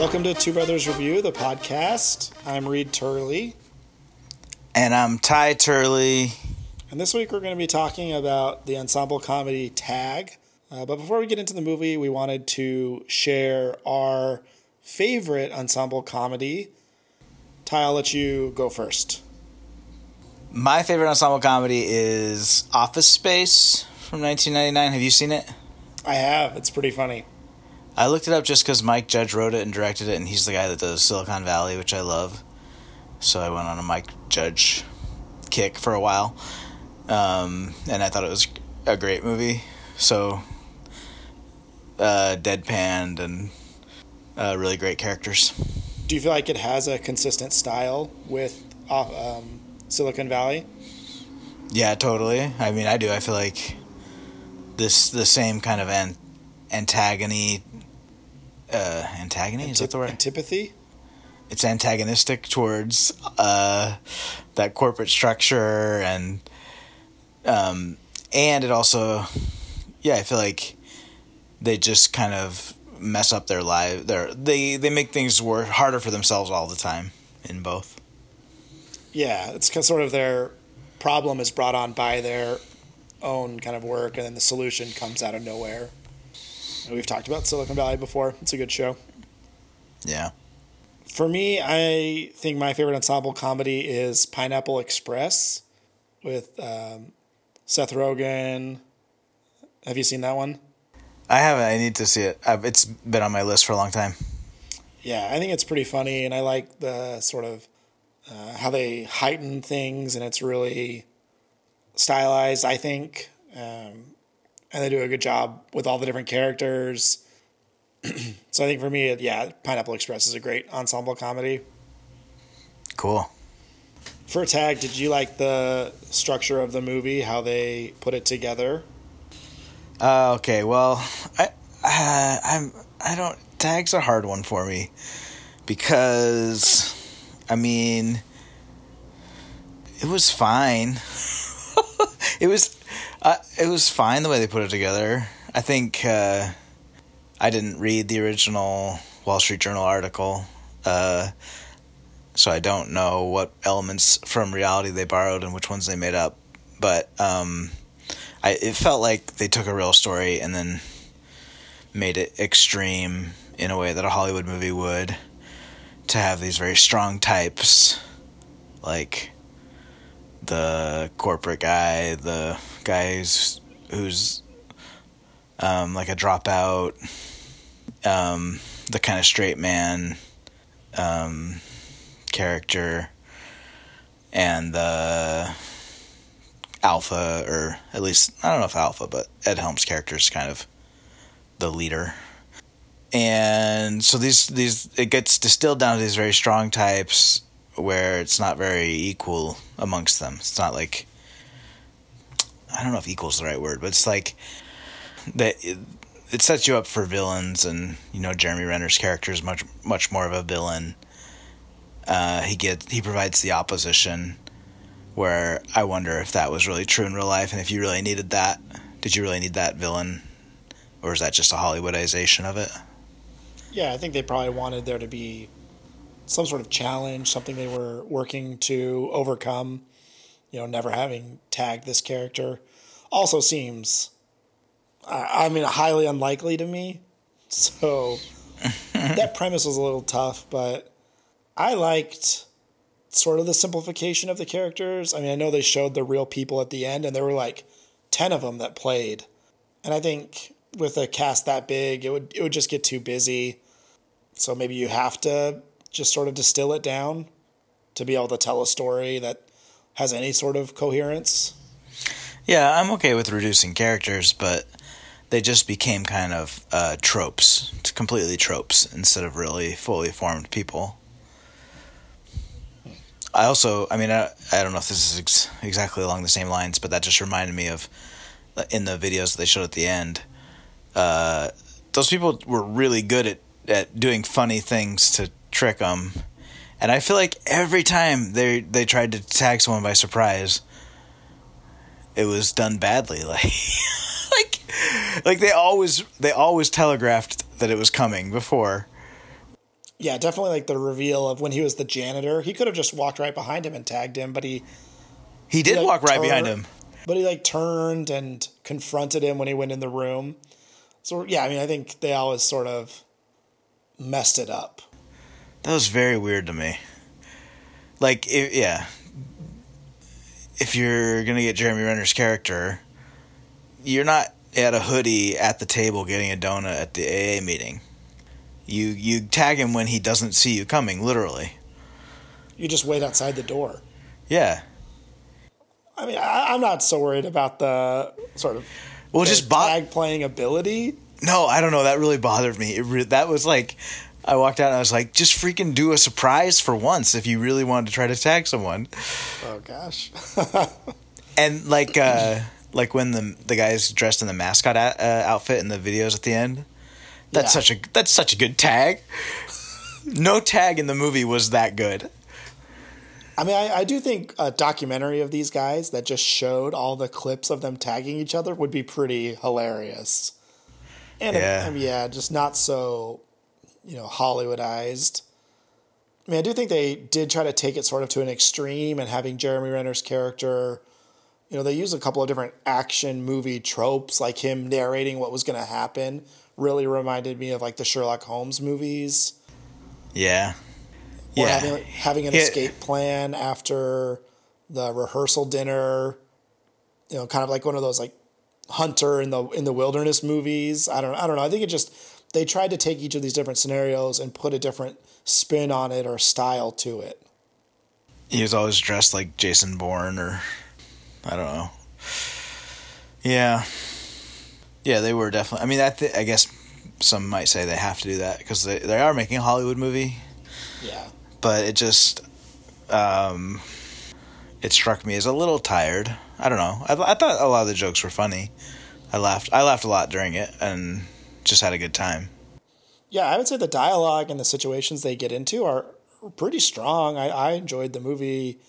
Welcome to Two Brothers Review, the podcast. I'm Reed Turley, And I'm Ty Turley. and this week we're going to be talking about the ensemble comedy Tag. Uh, but before we get into the movie, we wanted to share our favorite ensemble comedy. Ty, I'll let you go first. My favorite ensemble comedy is Office Space from 1999. Have you seen it? I have. It's pretty funny. I looked it up just because Mike Judge wrote it and directed it, and he's the guy that does Silicon Valley, which I love. So I went on a Mike Judge kick for a while, um, and I thought it was a great movie. So uh, deadpanned and uh, really great characters. Do you feel like it has a consistent style with um, Silicon Valley? Yeah, totally. I mean, I do. I feel like this the same kind of an, antagony. Uh, antagony is that the word? Antipathy? it's antagonistic towards uh, that corporate structure and um, and it also yeah I feel like they just kind of mess up their life their they they make things work harder for themselves all the time in both Yeah, it's kind of sort of their problem is brought on by their own kind of work, and then the solution comes out of nowhere. We've talked about Silicon Valley before. It's a good show. yeah For me, I think my favorite ensemble comedy is Pineapple Express with um, Seth Rogen. Have you seen that one? I haven't I need to see it I've, it's been on my list for a long time Yeah, I think it's pretty funny, and I like the sort of uh, how they heighten things, and it's really stylized. I think, um, and they do a good job with all the different characters. so I think for me, yeah, Pineapple Express is a great ensemble comedy. cool For Tag, did you like the structure of the movie? How they put it together? Uh, okay, well, I, uh, I'm I don't tag's a hard one for me because I mean it was fine. it was uh, it was fine the way they put it together. I think uh, I didn't read the original Wall Street Journal article, uh, so I don't know what elements from reality they borrowed and which ones they made up. But um, I it felt like they took a real story and then made it extreme in a way that a Hollywood movie would to have these very strong types like the corporate guy, the guy who's, who's um, like a dropout, um, the kind of straight man um, character, and the alpha, or at least I don't know if alpha, but Ed Helms' character is kind of the leader. And so these these it gets distilled down to these very strong types where it's not very equal amongst them. It's not like I don't know if equal is the right word, but it's like that it, it sets you up for villains and you know Jeremy Renner's character is much much more of a villain. Uh, he gets he provides the opposition where I wonder if that was really true in real life and if you really needed that. Did you really need that villain? Or is that just a Hollywoodization of it? Yeah, I think they probably wanted there to be some sort of challenge, something they were working to overcome. You know, never having tagged this character also seems, I, I mean, highly unlikely to me. So that premise was a little tough, but I liked sort of the simplification of the characters. I mean, I know they showed the real people at the end, and there were like 10 of them that played. And I think with a cast that big, it would it would just get too busy. So maybe you have to just sort of distill it down to be able to tell a story that has any sort of coherence. Yeah, I'm okay with reducing characters, but they just became kind of uh, tropes, completely tropes, instead of really fully formed people. I also, I mean, I, I don't know if this is ex- exactly along the same lines, but that just reminded me of uh, in the videos that they showed at the end. Uh, those people were really good at, at doing funny things to trick them, and I feel like every time they they tried to tag someone by surprise, it was done badly. Like, like, like they always they always telegraphed that it was coming before. Yeah, definitely like the reveal of when he was the janitor. He could have just walked right behind him and tagged him, but he He did like, walk right behind him. but he like turned and confronted him when he went in the room. So yeah, I mean, I think they always sort of messed it up. That was very weird to me. Like, i yeah, if you're gonna get Jeremy Renner's character, you're not at a hoodie at the table getting a donut at the AA meeting. You you tag him when he doesn't see you coming, literally. You just wait outside the door. Yeah. I mean, I, I'm not so worried about the sort of Well, just bo- tag playing ability. No, I don't know. That really bothered me. It re- that was like, I walked out and I was like, just freaking do a surprise for once if you really wanted to try to tag someone. Oh gosh. And like, uh, like when the the guy's dressed in the mascot a- uh, outfit in the videos at the end. That's Yeah. such a that's such a good tag. No tag in the movie was that good. I mean, I, I do think a documentary of these guys that just showed all the clips of them tagging each other would be pretty hilarious. And Yeah. I mean, yeah, just not so, you know, Hollywoodized. I mean, I do think they did try to take it sort of to an extreme and having Jeremy Renner's character, you know, they used a couple of different action movie tropes, like him narrating what was going to happen, really reminded me of like the Sherlock Holmes movies. Yeah. Or Yeah. having, having an Yeah. escape plan after the rehearsal dinner. You know, kind of like one of those like hunter in the in the wilderness movies. I don't I don't know. I think it just they tried to take each of these different scenarios and put a different spin on it or style to it. He was always dressed like Jason Bourne or I don't know. Yeah. Yeah, they were definitely. I mean, I, th- I guess some might say they have to do that because they, they are making a Hollywood movie, Yeah. but it just. Um, it struck me as a little tired. I don't know. I, I thought a lot of the jokes were funny. I laughed. I laughed a lot during it and just had a good time. Yeah, I would say the dialogue and the situations they get into are pretty strong. I, I enjoyed the movie,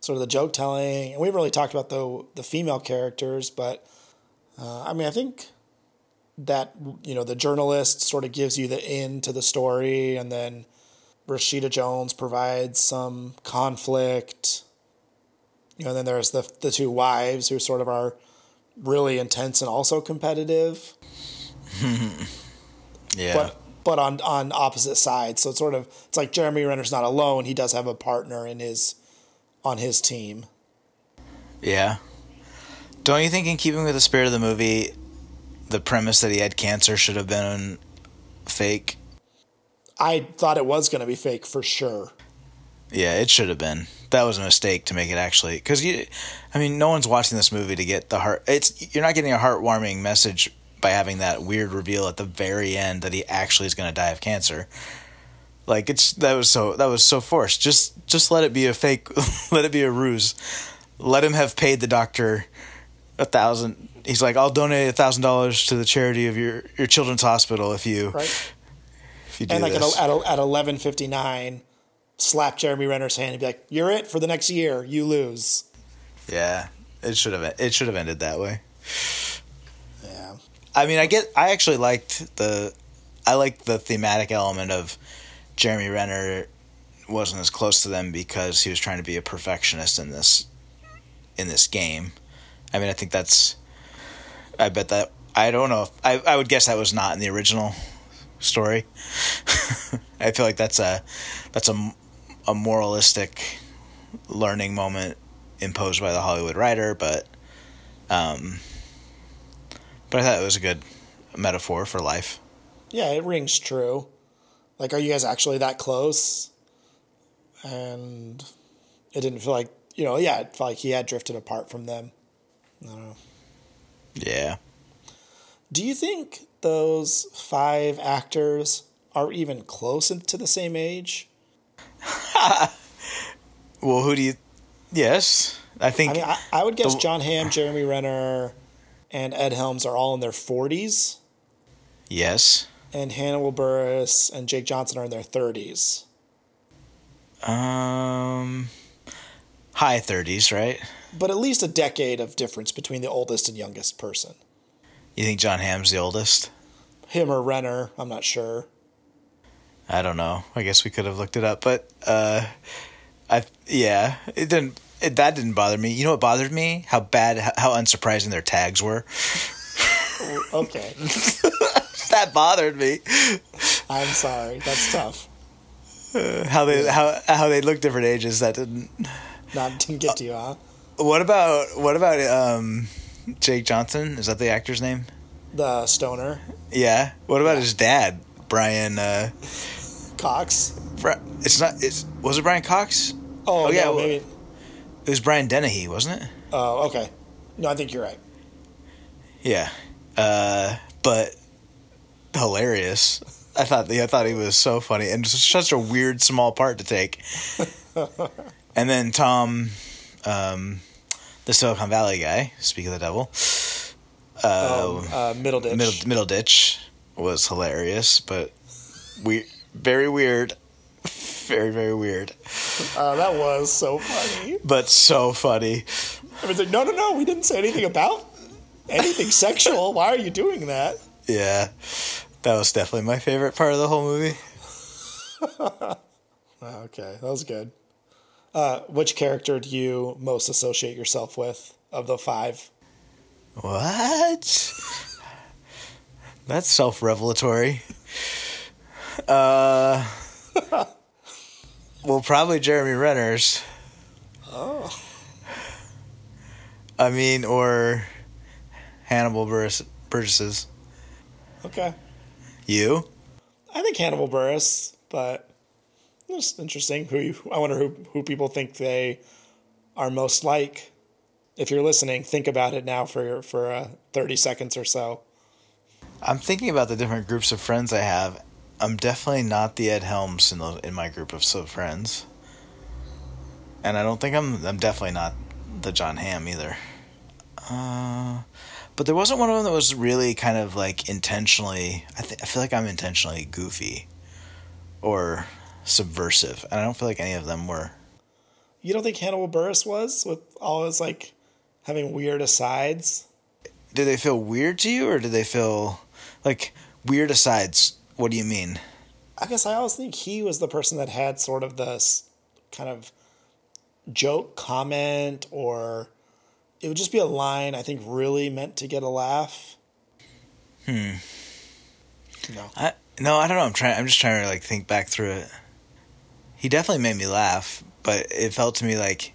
sort of the joke telling, and we really talked about the the female characters, but uh, I mean, I think that you know the journalist sort of gives you the end to the story, and then Rashida Jones provides some conflict. You know, and then there's the the two wives who sort of are really intense and also competitive Yeah. but but on on opposite sides. So it's sort of it's like Jeremy Renner's not alone. He does have a partner in his on his team. Yeah. Don't you think, in keeping with the spirit of the movie, the premise that he had cancer should have been fake? I thought it was going to be fake for sure. Yeah, it should have been. That was a mistake to make it actually, because you, I mean, no one's watching this movie to get the heart. It's you're not getting a heartwarming message by having that weird reveal at the very end that he actually is going to die of cancer. Like it's that was so that was so forced. Just just let it be a fake. let it be a ruse. Let him have paid the doctor a thousand. He's like, I'll donate a thousand dollars to the charity of your your children's hospital if you Right. if you do And like at this. at at eleven fifty nine, slap Jeremy Renner's hand and be like, "You're it for the next year. You lose." yeah, it should have it should have ended that way. I mean, I get. I actually liked the. I liked the thematic element of Jeremy Renner wasn't as close to them because he was trying to be a perfectionist in this in this game. I mean, I think that's. I bet that I don't know. If, I I would guess that was not in the original story. I feel like that's a that's a a moralistic learning moment imposed by the Hollywood writer, but um, but I thought it was a good metaphor for life. Yeah, it rings true. Like, are you guys actually that close? And it didn't feel like you know. Yeah, it felt like he had drifted apart from them. I don't know. Yeah. Do you think those five actors are even close to the same age? Well, who do you? Yes, I think. I mean, I, I would guess The- Jon Hamm, Jeremy Renner, and Ed Helms are all in their 40s, yes. and Hannibal Buress and Jake Johnson are in their 30s. Um, high thirties, right? But at least a decade of difference between the oldest and youngest person. You think Jon Hamm's the oldest? Him or Renner, I'm not sure. I don't know. I guess we could have looked it up, but uh, I yeah, it didn't. It, that didn't bother me. You know what bothered me? How bad, how unsurprising their tags were. Okay. that bothered me. I'm sorry. That's tough. How they how how they look different ages. That didn't. Not didn't get to you, huh? What about what about um, Jake Johnson? Is that the actor's name? The stoner Yeah. What about his dad, Brian? Uh, Cox. It's not. It's was it Brian Cox? Oh, Oh, yeah, no, maybe. It was Brian Dennehy, wasn't it? Oh, okay. No, I think you're right. Yeah. Uh, but hilarious. I thought the, I thought he was so funny and such a weird small part to take. and then Tom, um, the Silicon Valley guy. Speak of the devil. Um, uh, Middleditch. Middle Middleditch was hilarious, but we very weird, very very weird, Uh, that was so funny. but so funny. I was like, no, no, no. We didn't say anything about anything sexual. Why are you doing that? Yeah, that was definitely my favorite part of the whole movie. Okay, that was good. Uh, which character do you most associate yourself with of the five? What? That's self revelatory. Uh, well, probably Jeremy Renner's. Oh, I mean, or Hannibal Buress, Burgess's. okay. You? I think Hannibal Buress, but it's interesting. Who you, I wonder who who people think they are most like. If you're listening, think about it now for for uh, thirty seconds or so. I'm thinking about the different groups of friends I have. I'm definitely not the Ed Helms in the, in my group of friends, and I don't think I'm. I'm definitely not the Jon Hamm either. Uh, but there wasn't one of them that was really kind of like intentionally. I th- I feel like I'm intentionally goofy, or subversive, and I don't feel like any of them were. You don't think Hannibal Buress was with all his like having weird asides? Did they feel weird to you, or did they feel like weird asides? What do you mean? I guess I always think he was the person that had sort of this kind of joke comment or it would just be a line I think really meant to get a laugh. Hmm. No. I no, I don't know. I'm trying. I'm just trying to like think back through it. He definitely made me laugh, but it felt to me like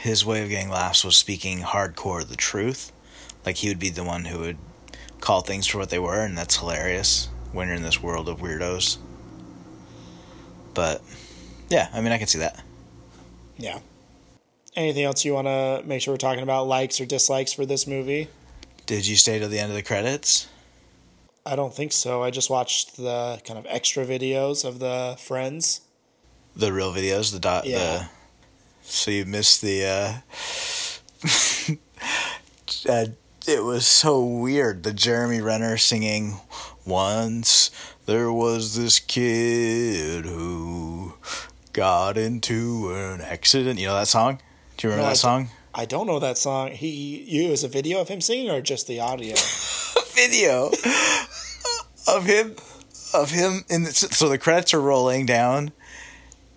his way of getting laughs was speaking hardcore the truth. Like he would be the one who would call things for what they were, and that's hilarious when you're in this world of weirdos. But yeah, I mean, I can see that. Yeah. Anything else you want to make sure we're talking about likes or dislikes for this movie? Did you stay to the end of the credits? I don't think so. I just watched the kind of extra videos of the friends. The real videos, the dot, Yeah. the. So you missed the. uh uh, it was so weird. The Jeremy Renner singing, "Once there was this kid who got into an accident." You know that song? Do you remember No, I that d- song? I don't know that song. He used a video of him singing or just the audio? video of him of him in the, so the credits are rolling down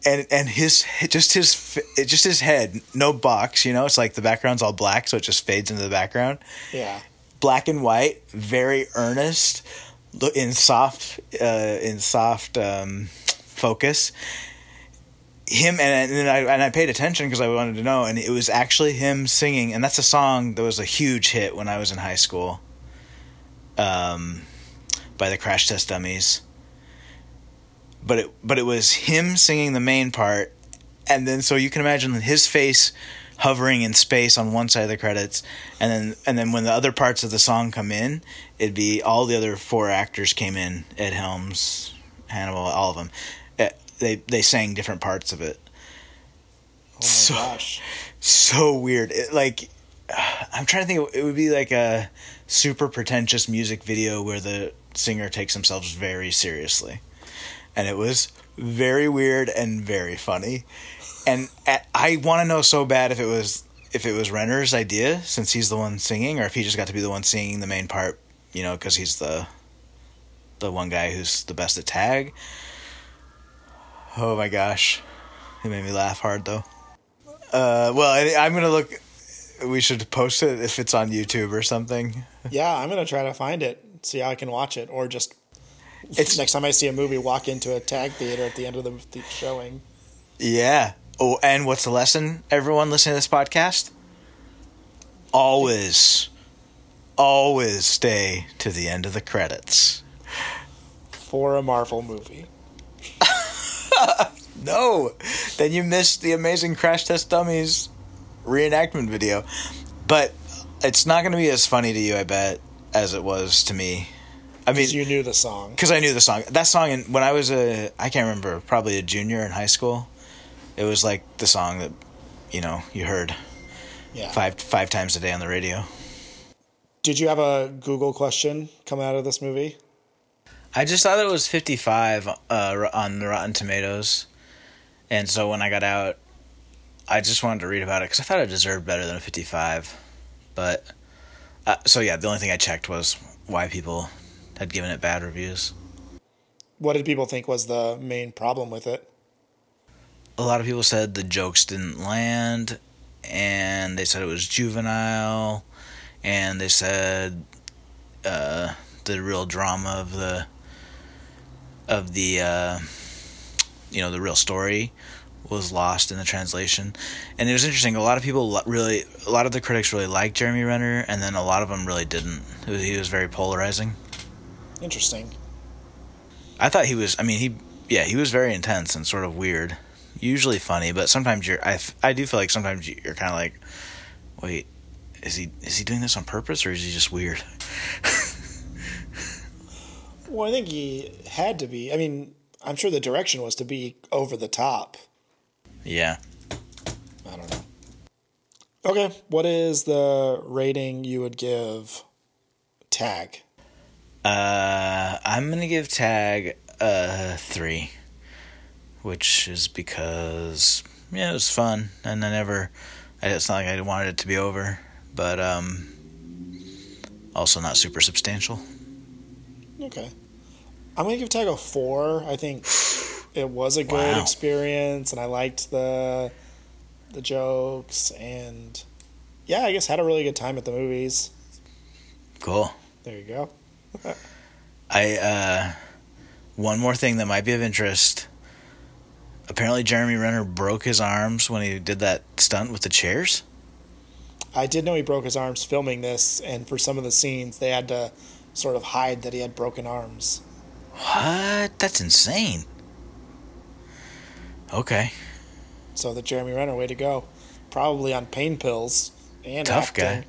and and his just his just his head no box you know it's like the background's all black so it just fades into the background yeah. black and white very earnest in soft uh in soft um focus him and, and I and I paid attention because I wanted to know and it was actually him singing and that's a song that was a huge hit when I was in high school um, by the Crash Test Dummies. But it but it was him singing the main part, and then so you can imagine his face hovering in space on one side of the credits, and then and then when the other parts of the song come in, it'd be all the other four actors came in: Ed Helms, Hannibal, all of them. Eh, They they sang different parts of it. Oh my So- gosh. So weird. It, like I'm trying to think. It would be like a super pretentious music video where the singer takes themselves very seriously, and it was very weird and very funny. And at, I want to know so bad if it was if it was Renner's idea since he's the one singing, or if he just got to be the one singing the main part. You know, because he's the the one guy who's the best at tag. Oh my gosh, it made me laugh hard though. Uh, well, I, I'm gonna look. We should post it if it's on YouTube or something. Yeah, I'm gonna try to find it, see how I can watch it, or just It's next time I see a movie, walk into a tag theater at the end of the, the showing. yeah. Oh, and what's the lesson, everyone listening to this podcast? Always, always stay to the end of the credits. for a Marvel movie. No, then you missed the amazing Crash Test Dummies reenactment video. But it's not going to be as funny to you, I bet, as it was to me. I mean, you knew the song. because I knew the song. That song, in, when I was a, I can't remember, probably a junior in high school. It was like the song that, you know, you heard Yeah. five five times a day on the radio. Did you have a Google question come out of this movie? I just thought it was 55 uh, on the Rotten Tomatoes. And so when I got out, I just wanted to read about it because I thought it deserved better than a 55. But, uh, so yeah, the only thing I checked was why people had given it bad reviews. What did people think was the main problem with it? A lot of people said the jokes didn't land, and they said it was juvenile, and they said uh, the real drama of the of the uh, you know the real story was lost in the translation. And it was interesting. A lot of people really, a lot of the critics really liked Jeremy Renner, and then a lot of them really didn't. Was- He was very polarizing. Interesting. I thought he was. I mean, he yeah, he was very intense and sort of weird. Usually funny, but sometimes you're. I, I do feel like sometimes you're kind of like, wait, is he is he doing this on purpose or is he just weird? Well, I think he had to be. I mean, I'm sure the direction was to be over the top. Yeah. I don't know. Okay, what is the rating you would give Tag? Uh, I'm gonna give Tag a three, which is because yeah, it was fun, and I never. It's not like I wanted it to be over, but um, also not super substantial. Okay. I'm gonna give Tag a four. I think it was a good Wow. experience, and I liked the the jokes, and yeah, I guess had a really good time at the movies. Cool. There you go. I uh one more thing that might be of interest. Apparently Jeremy Renner broke his arms when he did that stunt with the chairs. I did know he broke his arms filming this, and for some of the scenes, they had to sort of hide that he had broken arms. What? That's insane. Okay. So the Jeremy Renner way to go, probably on pain pills and Tough acting.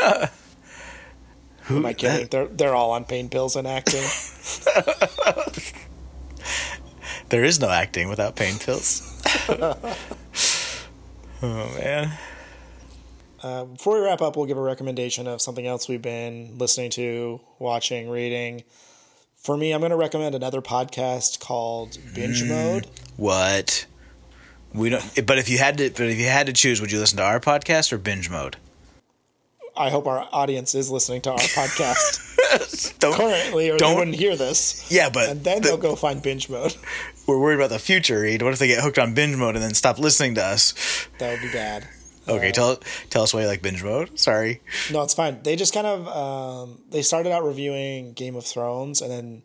guy. Who Am I kidding? that- they're they're all on pain pills and acting. there is no acting without pain pills. oh man. Uh, before we wrap up, we'll give a recommendation of something else we've been listening to, watching, reading. For me, I'm going to recommend another podcast called Binge Mm. Mode. What? We don't but if you had to but if you had to choose, would you listen to our podcast or binge mode? I hope our audience is listening to our podcast Don't currently, or Don't- they wouldn't hear this. Yeah, but And then the- they'll go find Binge Mode. we're worried about the future, Reed. What if they get hooked on binge mode and then stop listening to us? That would be bad. Okay, tell tell us why you like binge mode. Sorry. No, it's fine. They just kind of um, they started out reviewing Game of Thrones, and then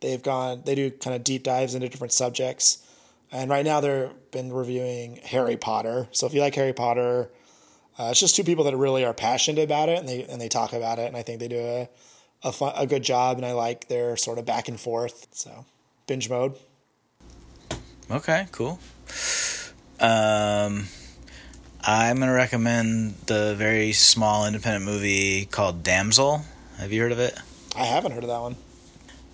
they've gone. They do kind of deep dives into different subjects, and right now they've been reviewing Harry Potter. So if you like Harry Potter, uh, it's just two people that really are passionate about it, and they and they talk about it, and I think they do a a, fun, a good job, and I like their sort of back and forth. So binge mode. Okay, cool. Um, I'm gonna recommend the very small independent movie called Damsel. Have you heard of it? I haven't heard of that one.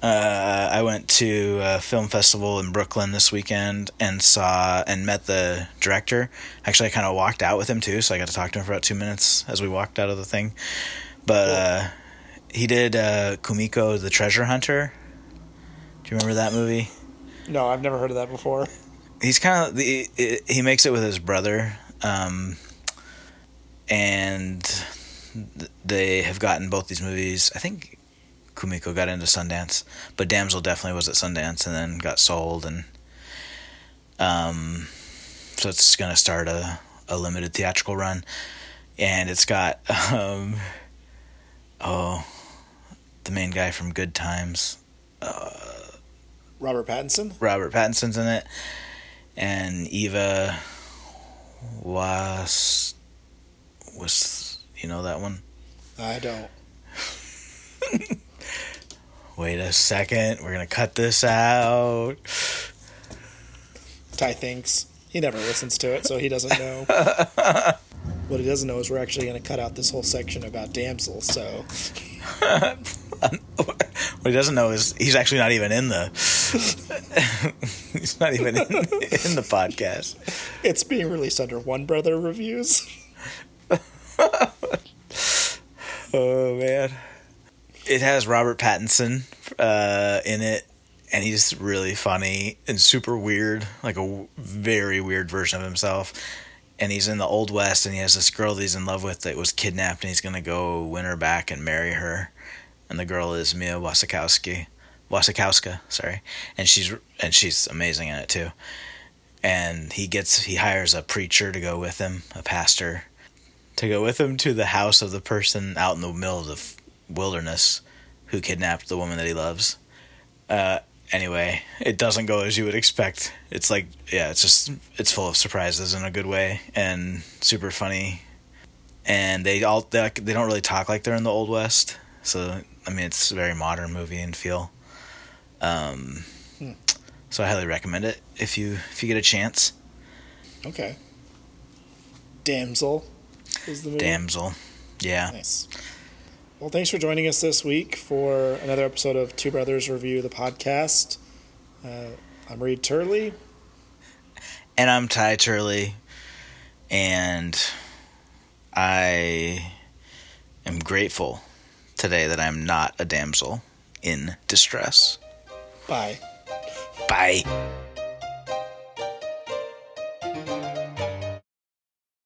Uh, I went to a film festival in Brooklyn this weekend and saw and met the director. Actually, I kind of walked out with him too, so I got to talk to him for about two minutes as we walked out of the thing. But uh, he did uh, Kumiko the Treasure Hunter. Do you remember that movie? No, I've never heard of that before. he's kind of the he makes it with his brother um and they have gotten both these movies i think Kumiko got into Sundance, but Damsel definitely was at Sundance and then got sold and um so it's gonna start a, a limited theatrical run and it's got um oh the main guy from Good Times uh, Robert Pattinson. Robert Pattinson's in it and Eva was was you know that one I don't. wait a second we're gonna cut this out Ty thinks he never listens to it, so he doesn't know. what he doesn't know is we're actually going to cut out this whole section about damsel. So what he doesn't know is he's actually not even in the he's not even in, in the podcast. It's being released under One Brother reviews. oh man. It has robert pattinson uh, in it and he's really funny and super weird like a w- very weird version of himself. And he's in the old west and he has this girl that he's in love with that was kidnapped and he's gonna go win her back and marry her and the girl is mia wasikowski wasikowska sorry and she's and she's amazing in it too and he gets he hires a preacher to go with him a pastor to go with him to the house of the person out in the middle of the wilderness who kidnapped the woman that he loves. Uh, anyway, it doesn't go as you would expect. It's like, yeah, it's just, it's full of surprises in a good way and super funny. And they all, they, they don't really talk like they're in the Old West. So, I mean, it's a very modern movie and feel. Um, So I highly recommend it if you if you get a chance. Okay. Damsel is the movie. Damsel, yeah. Nice. Well, thanks for joining us this week for another episode of Two Brothers Review the podcast. Uh, I'm Reed Turley. And I'm Ty Turley, and I am grateful today that I'm not a damsel in distress. Bye. Bye.